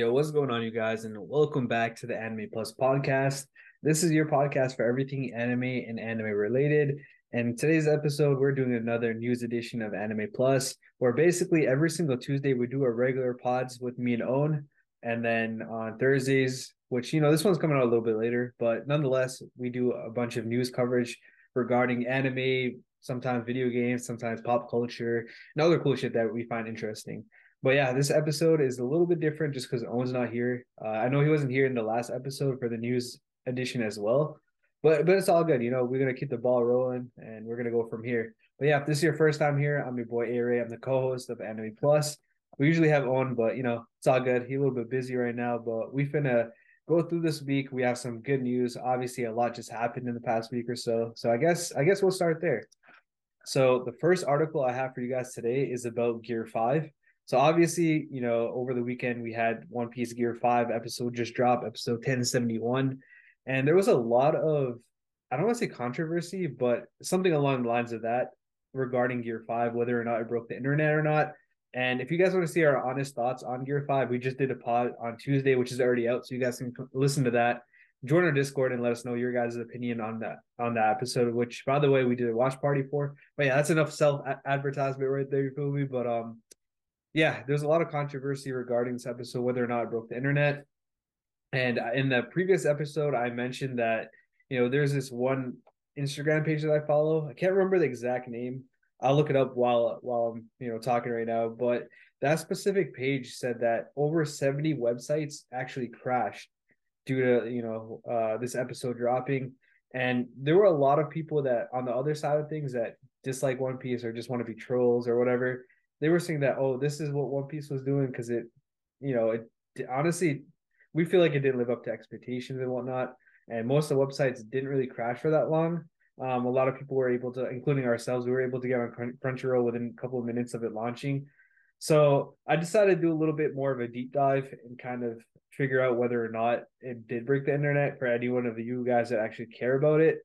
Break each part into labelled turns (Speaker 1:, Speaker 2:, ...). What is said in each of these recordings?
Speaker 1: Yo, what's going on, you guys? And welcome back to the Anime Plus podcast. This is your podcast for everything anime and anime related. And today's episode, we're doing another news edition of Anime Plus, where basically every single Tuesday we do our regular pods with me and Owen. And then on Thursdays, which, you know, this one's coming out a little bit later, but nonetheless, we do a bunch of news coverage regarding anime, sometimes video games, sometimes pop culture, and other cool shit that we find interesting. But yeah, this episode is a little bit different just because Owen's not here. Uh, I know he wasn't here in the last episode for the news edition as well, but but it's all good. You know, we're gonna keep the ball rolling and we're gonna go from here. But yeah, if this is your first time here, I'm your boy A Ray. I'm the co-host of Anime Plus. We usually have Owen, but you know, it's all good. He's a little bit busy right now, but we finna go through this week. We have some good news. Obviously, a lot just happened in the past week or so. So I guess I guess we'll start there. So the first article I have for you guys today is about Gear Five. So obviously, you know, over the weekend we had One Piece Gear 5 episode just dropped, episode 1071. And there was a lot of I don't want to say controversy, but something along the lines of that regarding Gear 5, whether or not it broke the internet or not. And if you guys want to see our honest thoughts on Gear 5, we just did a pod on Tuesday, which is already out. So you guys can listen to that. Join our Discord and let us know your guys' opinion on that on that episode, which by the way, we did a watch party for. But yeah, that's enough self advertisement right there, you feel me? But um yeah, there's a lot of controversy regarding this episode, whether or not it broke the internet. And in the previous episode, I mentioned that, you know, there's this one Instagram page that I follow. I can't remember the exact name. I'll look it up while while I'm, you know, talking right now. But that specific page said that over 70 websites actually crashed due to, you know, uh, this episode dropping. And there were a lot of people that on the other side of things that dislike One Piece or just want to be trolls or whatever they were saying that oh this is what One Piece was doing because it you know it honestly we feel like it didn't live up to expectations and whatnot and most of the websites didn't really crash for that long. Um, a lot of people were able to, including ourselves, we were able to get on Crunchyroll within a couple of minutes of it launching. So I decided to do a little bit more of a deep dive and kind of figure out whether or not it did break the internet for any one of you guys that actually care about it.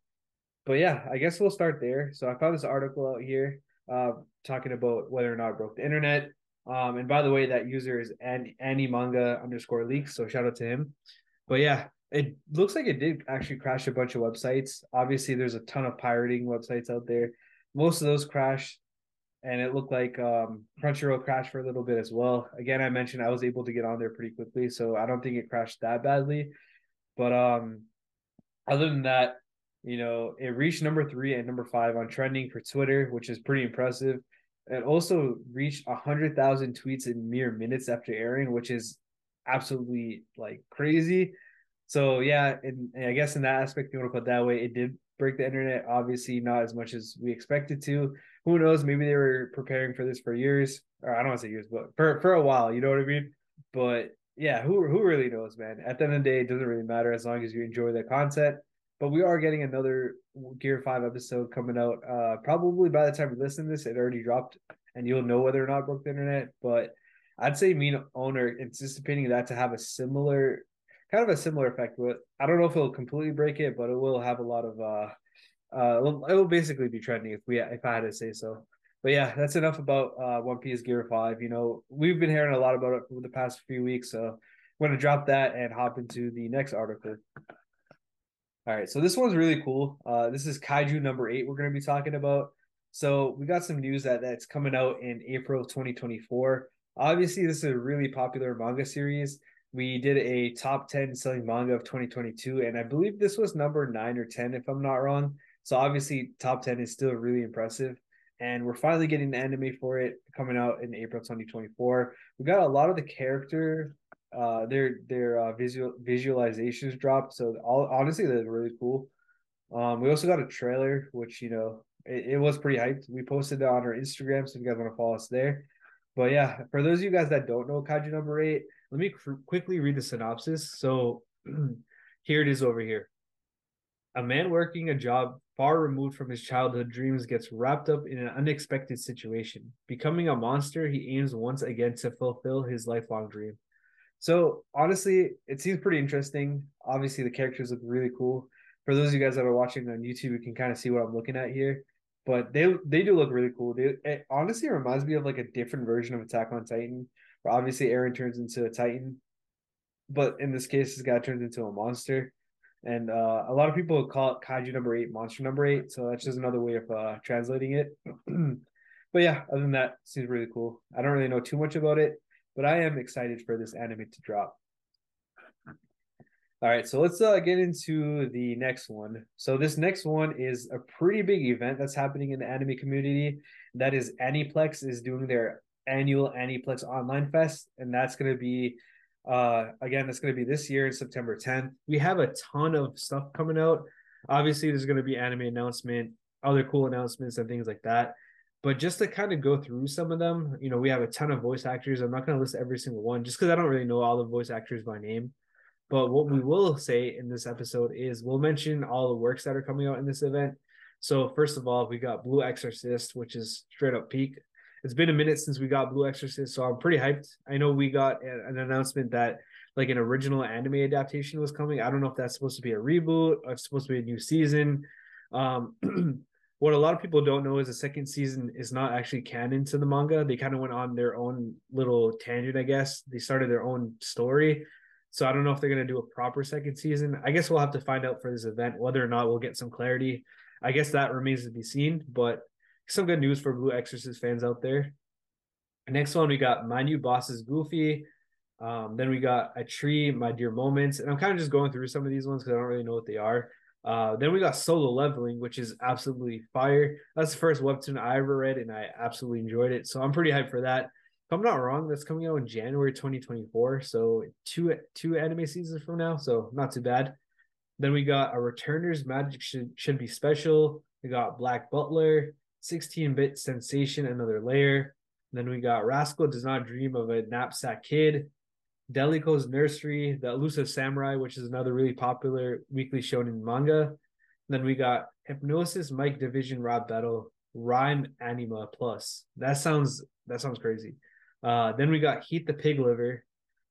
Speaker 1: But yeah, I guess we'll start there. So I found this article out here uh, talking about whether or not broke the internet. Um, and by the way, that user is an Annie Manga underscore leaks. So shout out to him. But yeah, it looks like it did actually crash a bunch of websites. Obviously, there's a ton of pirating websites out there. Most of those crashed, and it looked like um, Crunchyroll crashed for a little bit as well. Again, I mentioned I was able to get on there pretty quickly, so I don't think it crashed that badly. But um, other than that, you know, it reached number three and number five on trending for Twitter, which is pretty impressive. It also reached a hundred thousand tweets in mere minutes after airing, which is absolutely like crazy. So yeah, and, and I guess in that aspect, you want to put that way, it did break the internet. Obviously, not as much as we expected to. Who knows? Maybe they were preparing for this for years, or I don't want to say years, but for for a while. You know what I mean? But yeah, who who really knows, man? At the end of the day, it doesn't really matter as long as you enjoy the content. But we are getting another Gear 5 episode coming out. Uh, probably by the time you listen to this, it already dropped and you'll know whether or not broke the internet. But I'd say me and owner anticipating that to have a similar kind of a similar effect. But I don't know if it'll completely break it, but it will have a lot of uh uh it will basically be trending if we if I had to say so. But yeah, that's enough about uh One Piece Gear 5. You know, we've been hearing a lot about it for the past few weeks, so I'm gonna drop that and hop into the next article. All right, so this one's really cool. Uh, this is Kaiju number eight. We're going to be talking about. So we got some news that that's coming out in April 2024. Obviously, this is a really popular manga series. We did a top 10 selling manga of 2022, and I believe this was number nine or 10, if I'm not wrong. So obviously, top 10 is still really impressive. And we're finally getting the anime for it coming out in April 2024. We got a lot of the character uh, their their uh, visual visualizations dropped. So all honestly, they're really cool. Um, we also got a trailer, which you know it, it was pretty hyped. We posted it on our Instagram, so if you guys want to follow us there. But yeah, for those of you guys that don't know Kaiju number eight, let me cr- quickly read the synopsis. So here it is over here. A man working a job far removed from his childhood dreams gets wrapped up in an unexpected situation. Becoming a monster, he aims once again to fulfill his lifelong dream. So honestly, it seems pretty interesting. Obviously, the characters look really cool. For those of you guys that are watching on YouTube, you can kind of see what I'm looking at here. But they they do look really cool. They, it honestly reminds me of like a different version of Attack on Titan, where obviously Eren turns into a Titan. but in this case, this guy turns into a monster. And uh, a lot of people call it kaiju number eight, monster number eight. So that's just another way of uh, translating it. but yeah, other than that, it seems really cool. I don't really know too much about it, but I am excited for this anime to drop. All right, so let's uh, get into the next one. So this next one is a pretty big event that's happening in the anime community. That is Aniplex is doing their annual Aniplex Online Fest, and that's going to be uh again that's going to be this year in September 10th. We have a ton of stuff coming out. Obviously, there's going to be anime announcement, other cool announcements, and things like that. But just to kind of go through some of them, you know, we have a ton of voice actors. I'm not going to list every single one just because I don't really know all the voice actors by name. But what we will say in this episode is we'll mention all the works that are coming out in this event. So first of all, we got Blue Exorcist, which is straight up peak it's been a minute since we got Blue Exorcist, so I'm pretty hyped. I know we got an announcement that like an original anime adaptation was coming. I don't know if that's supposed to be a reboot or it's supposed to be a new season. Um, what a lot of people don't know is the second season is not actually canon to the manga. They kind of went on their own little tangent, I guess. They started their own story. So I don't know if they're going to do a proper second season. I guess we'll have to find out for this event whether or not we'll get some clarity. I guess that remains to be seen, but some good news for Blue Exorcist fans out there. Next one, we got My New Boss is Goofy. Um, then we got Atri, My Dear Moments. And I'm kind of just going through some of these ones because I don't really know what they are. Uh, then we got Solo Leveling, which is absolutely fire. That's the first webtoon I ever read, and I absolutely enjoyed it. So I'm pretty hyped for that. If I'm not wrong, that's coming out in January 2024. So two two anime seasons from now. So not too bad. Then we got a Returners Magic should should be special. We got Black Butler. 16-bit sensation, another layer. then we got Rascal does not dream of a knapsack kid. Delico's Nursery, the Elusive Samurai, which is another really popular weekly shonen manga. then we got Hypnosis Mic Division Rap Battle Rhyme Anima Plus. That sounds that sounds crazy. Uh, then we got Heat the Pig Liver.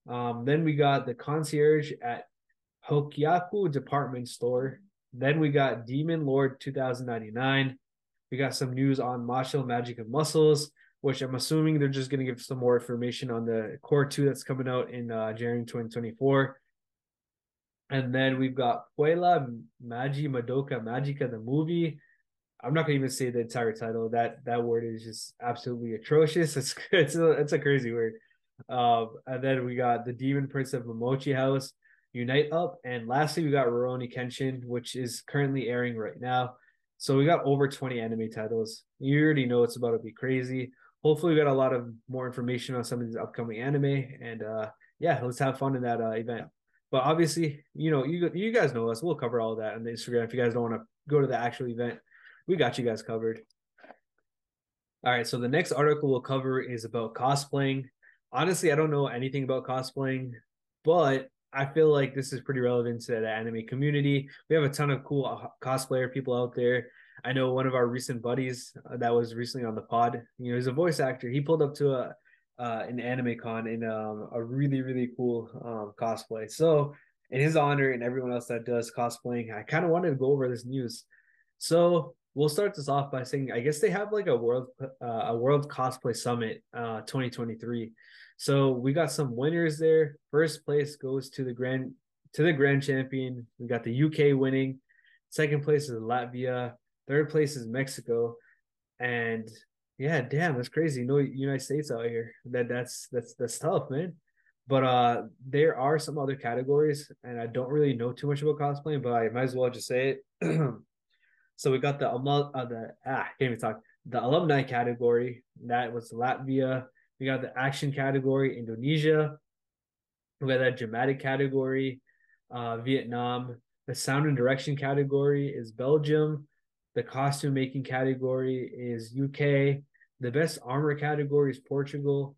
Speaker 1: Um, then we got the concierge at Hokkyoku Department Store. Then we got Demon Lord 2099. We got some news on Mashle Magic of Muscles, which I'm assuming they're just going to give some more information on the cour two that's coming out in uh, January 2024. And then we've got Puella Magi Madoka Magica, the movie. I'm not gonna even say the entire title. That that word is just absolutely atrocious. It's it's a, it's a crazy word. Um, and then we got the Demon Prince of Momochi House, Unite Up, and lastly we got Rurouni Kenshin, which is currently airing right now. So we got over 20 anime titles. You already know it's about to be crazy. Hopefully, we got a lot of more information on some of these upcoming anime, and uh, yeah, let's have fun in that uh, event. But obviously, you know, you you guys know us. We'll cover all that on the Instagram. If you guys don't want to go to the actual event, we got you guys covered. All right, so the next article we'll cover is about cosplaying. Honestly, I don't know anything about cosplaying, but I feel like this is pretty relevant to the anime community. We have a ton of cool uh, cosplayer people out there. I know one of our recent buddies uh, that was recently on the pod. You know, he's a voice actor. He pulled up to a uh, an anime con in um, a really really cool um, cosplay. So, in his honor and everyone else that does cosplaying, I kind of wanted to go over this news. So we'll start this off by saying I guess they have like a world uh, a world cosplay summit uh, 2023 so we got some winners there. First place goes to the grand to the grand champion. We got the UK winning. Second place is Latvia. Third place is Mexico. And yeah, damn, that's crazy. No United States out here. That that's that's that's tough, man. But uh there are some other categories, and I don't really know too much about cosplaying, but I might as well just say it. so we got the um, uh, the ah can't even talk the alumni category that was Latvia, we got the action category, Indonesia. We got that dramatic category, uh, Vietnam. The sound and direction category is Belgium. The costume making category is UK. The best armor category is Portugal.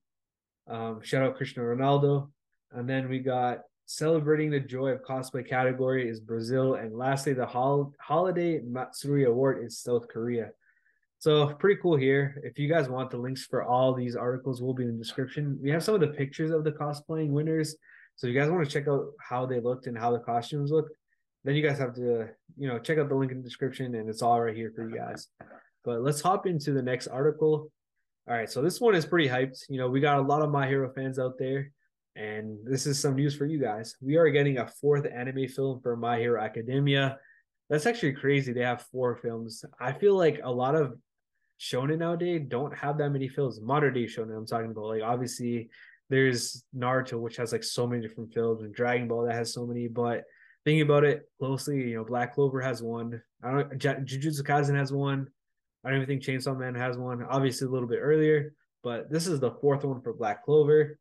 Speaker 1: Um, shout out Cristiano Ronaldo. And then we got celebrating the joy of cosplay category is Brazil. And lastly, the hol- holiday Matsuri award is South Korea. So pretty cool here. If you guys want the links for all these articles, will be in the description. We have some of the pictures of the cosplaying winners. So if you guys want to check out how they looked and how the costumes look, then you guys have to, you know, check out the link in the description and it's all right here for you guys. But let's hop into the next article. All right, so this one is pretty hyped. You know, we got a lot of My Hero fans out there. And this is some news for you guys. We are getting a fourth anime film for My Hero Academia. That's actually crazy. They have four films. I feel like a lot of shonen nowadays don't have that many films. Modern day shonen, I'm talking about. Like obviously, there's Naruto, which has like so many different films, and Dragon Ball that has so many. But thinking about it closely, you know, Black Clover has one. I don't. Jujutsu Kaisen has one. I don't even think Chainsaw Man has one. Obviously, a little bit earlier, but this is the fourth one for Black Clover.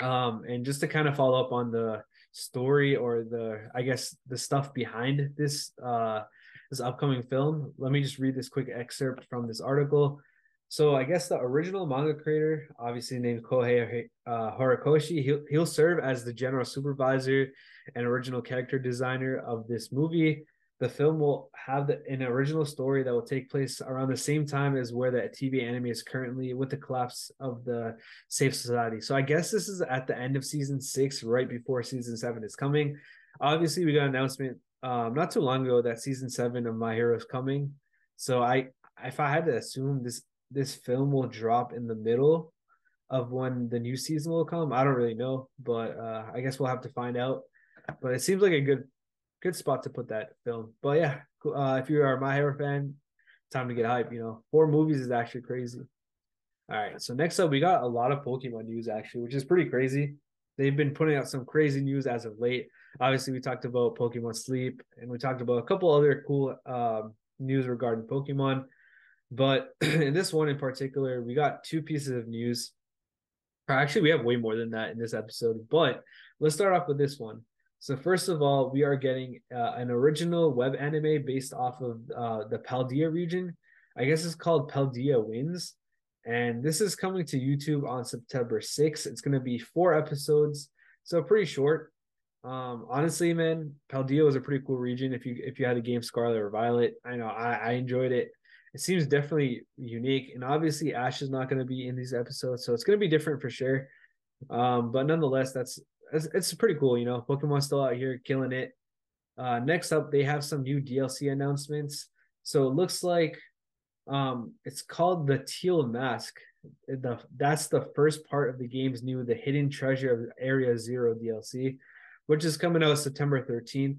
Speaker 1: Um, and just to kind of follow up on the story or the, I guess, the stuff behind this uh this upcoming film, let me just read this quick excerpt from this article. So I guess the original manga creator, obviously named Kohei uh, Horikoshi, he'll, he'll serve as the general supervisor and original character designer of this movie the film will have the, an original story that will take place around the same time as where the TV anime is currently with the collapse of the Safe Society. So I guess this is at the end of season six, right before season seven is coming. Obviously, we got an announcement um, not too long ago that season seven of My Hero is coming. So I, if I had to assume this this film will drop in the middle of when the new season will come, I don't really know, but uh, I guess we'll have to find out. But it seems like a good good spot to put that film. But yeah, uh, if you are a My Hero fan, time to get hype. You know, four movies is actually crazy. All right, so next up, we got a lot of Pokemon news actually, which is pretty crazy. They've been putting out some crazy news as of late. Obviously, we talked about Pokemon Sleep, and we talked about a couple other cool um, news regarding Pokemon. But in this one in particular, we got two pieces of news. Actually, we have way more than that in this episode. But let's start off with this one. So first of all, we are getting uh, an original web anime based off of uh, the Paldea region. I guess it's called Paldea Winds, and this is coming to YouTube on September 6th. It's going to be four episodes, so pretty short. Um, honestly, man, Paldea was a pretty cool region. If you if you had the game Scarlet or Violet, I know I, I enjoyed it. It seems definitely unique, and obviously Ash is not going to be in these episodes, so it's going to be different for sure. Um, but nonetheless, that's it's, pretty cool. You know, Pokemon still out here killing it. Uh, next up, they have some new DLC announcements. So it looks like um, it's called the Teal Mask. The that's the first part of the game's new The Hidden Treasure of Area Zero DLC, which is coming out September 13th.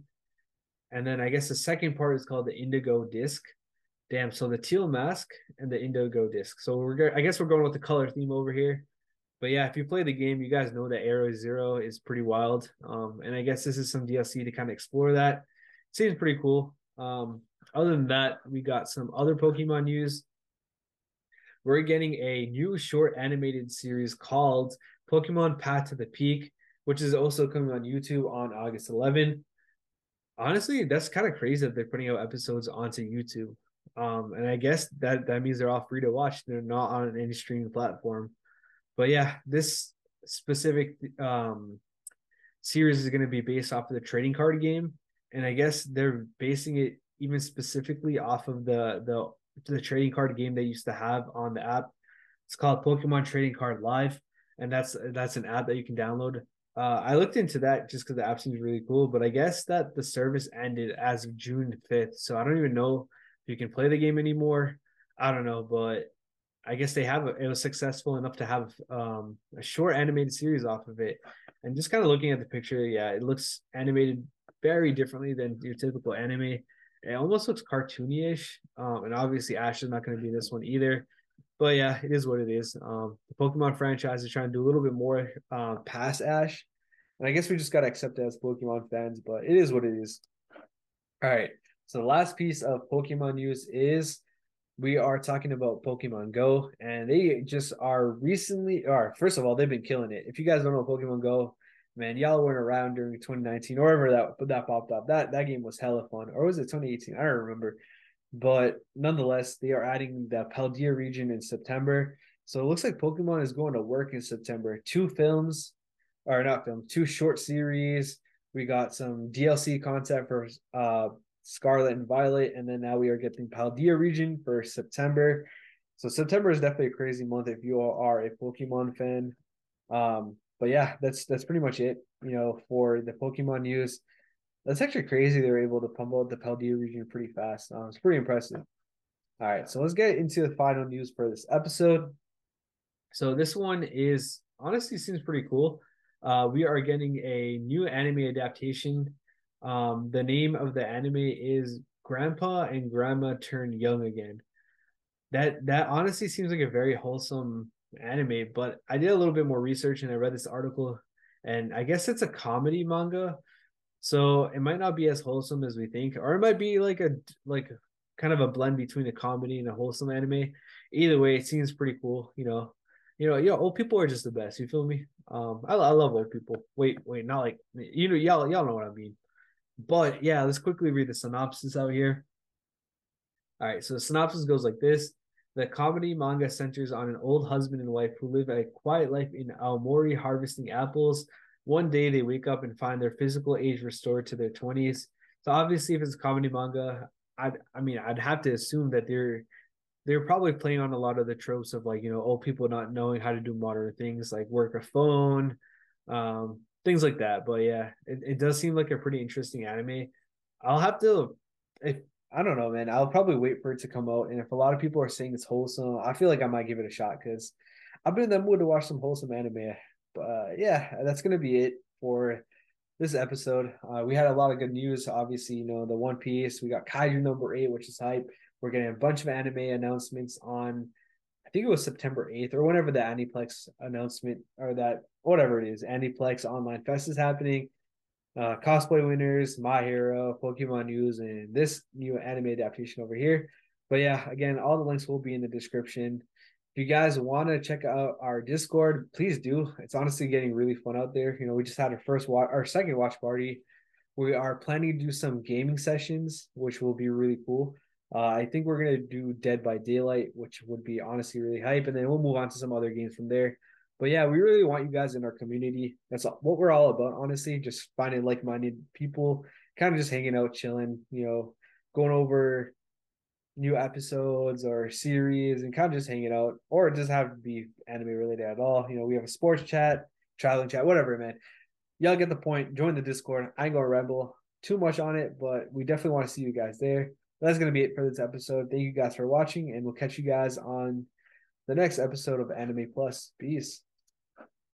Speaker 1: And then I guess the second part is called the Indigo Disc. Damn, so the teal mask and the indigo disc. So we're I guess we're going with the color theme over here but yeah, if you play the game, you guys know that Area Zero is pretty wild. Um, and I guess this is some DLC to kind of explore that. Seems pretty cool. Um, other than that, we got some other Pokemon news. We're getting a new short animated series called Pokemon Path to the Peak, which is also coming on YouTube on August 11. Honestly, that's kind of crazy that they're putting out episodes onto YouTube. Um, and I guess that that means they're all free to watch. They're not on any streaming platform. But yeah, this specific um, series is going to be based off of the trading card game, and I guess they're basing it even specifically off of the the the trading card game they used to have on the app. It's called Pokemon Trading Card Live, and that's that's an app that you can download. Uh, I looked into that just because the app seems really cool, but I guess that the service ended as of June fifth, so I don't even know you can play the game anymore. I don't know, but I guess they have it was successful enough to have um, a short animated series off of it. And just kind of looking at the picture, yeah, it looks animated very differently than your typical anime. It almost looks cartoony-ish. Um, and obviously Ash is not going to be this one either. But yeah, it is what it is. Um, the Pokemon franchise is trying to do a little bit more uh, past Ash. And I guess we just got to accept it as Pokemon fans, but it is what it is. All right. So the last piece of Pokemon news is we are talking about Pokemon Go, and they just are recently, or first of all, they've been killing it. If you guys don't know Pokemon Go, man, y'all weren't around during 2019 or whatever that that popped up. That that game was hella fun, or was it 2018? I don't remember. But nonetheless, they are adding the Paldea region in September. So it looks like Pokemon is going to work in September. Two films, or not film, two short series. We got some DLC content for uh Scarlet and Violet, and then now we are getting Paldea region for September. So September is definitely a crazy month if you all are a Pokemon fan. Um, but yeah, that's that's pretty much it. You know, for the Pokemon news, that's actually crazy. They were able to pump out the Paldea region pretty fast. Um, it's pretty impressive. All right, so let's get into the final news for this episode. So this one is honestly seems pretty cool. uh, we are getting a new anime adaptation. Um, the name of the anime is Grandpa and Grandma Turn Young Again. That that honestly seems like a very wholesome anime, but I did a little bit more research and I read this article, and I guess it's a comedy manga, so it might not be as wholesome as we think, or it might be like a like kind of a blend between a comedy and a wholesome anime. Either way, it seems pretty cool. You know, you know, yeah, old people are just the best. You feel me? Um, I, I love old people. Wait, wait, not like you know, y'all y'all know what I mean. But yeah, let's quickly read the synopsis out here. All right, so the synopsis goes like this. The comedy manga centers on an old husband and wife who live a quiet life in Aomori harvesting apples. One day they wake up and find their physical age restored to their 20s. So obviously if it's a comedy manga, I'd I mean I'd have to assume that they're they're probably playing on a lot of the tropes of like you know old people not knowing how to do modern things like work a phone um things like that but yeah it, it does seem like a pretty interesting anime. I'll have to if i don't know man i'll probably wait for it to come out and if a lot of people are saying it's wholesome i feel like i might give it a shot because i've been in the mood to watch some wholesome anime but uh, yeah that's gonna be it for this episode. Uh, we had a lot of good news obviously you know the one piece we got kaiju number eight which is hype. We're getting a bunch of anime announcements on, think it was September 8th or whenever the Aniplex announcement or that, whatever it is, Aniplex Online Fest is happening. Uh, cosplay winners, My Hero, Pokemon news, and this new anime adaptation over here. But yeah, again, all the links will be in the description. If you guys want to check out our Discord, please do. It's honestly getting really fun out there. You know, we just had our first watch, our second watch party. We are planning to do some gaming sessions, which will be really cool. Uh, I think we're gonna do Dead by Daylight, which would be honestly really hype, and then we'll move on to some other games from there. But yeah, we really want you guys in our community. That's what we're all about, honestly. Just finding like-minded people, kind of just hanging out, chilling. You know, going over new episodes or series, and kind of just hanging out, or it doesn't have to be anime related at all. You know, we have a sports chat, traveling chat, whatever, man. Y'all get the point. Join the Discord. I ain't gonna ramble too much on it, but we definitely want to see you guys there that's going to be it for this episode. Thank you guys for watching, and we'll catch you guys on the next episode of Anime Plus. Peace.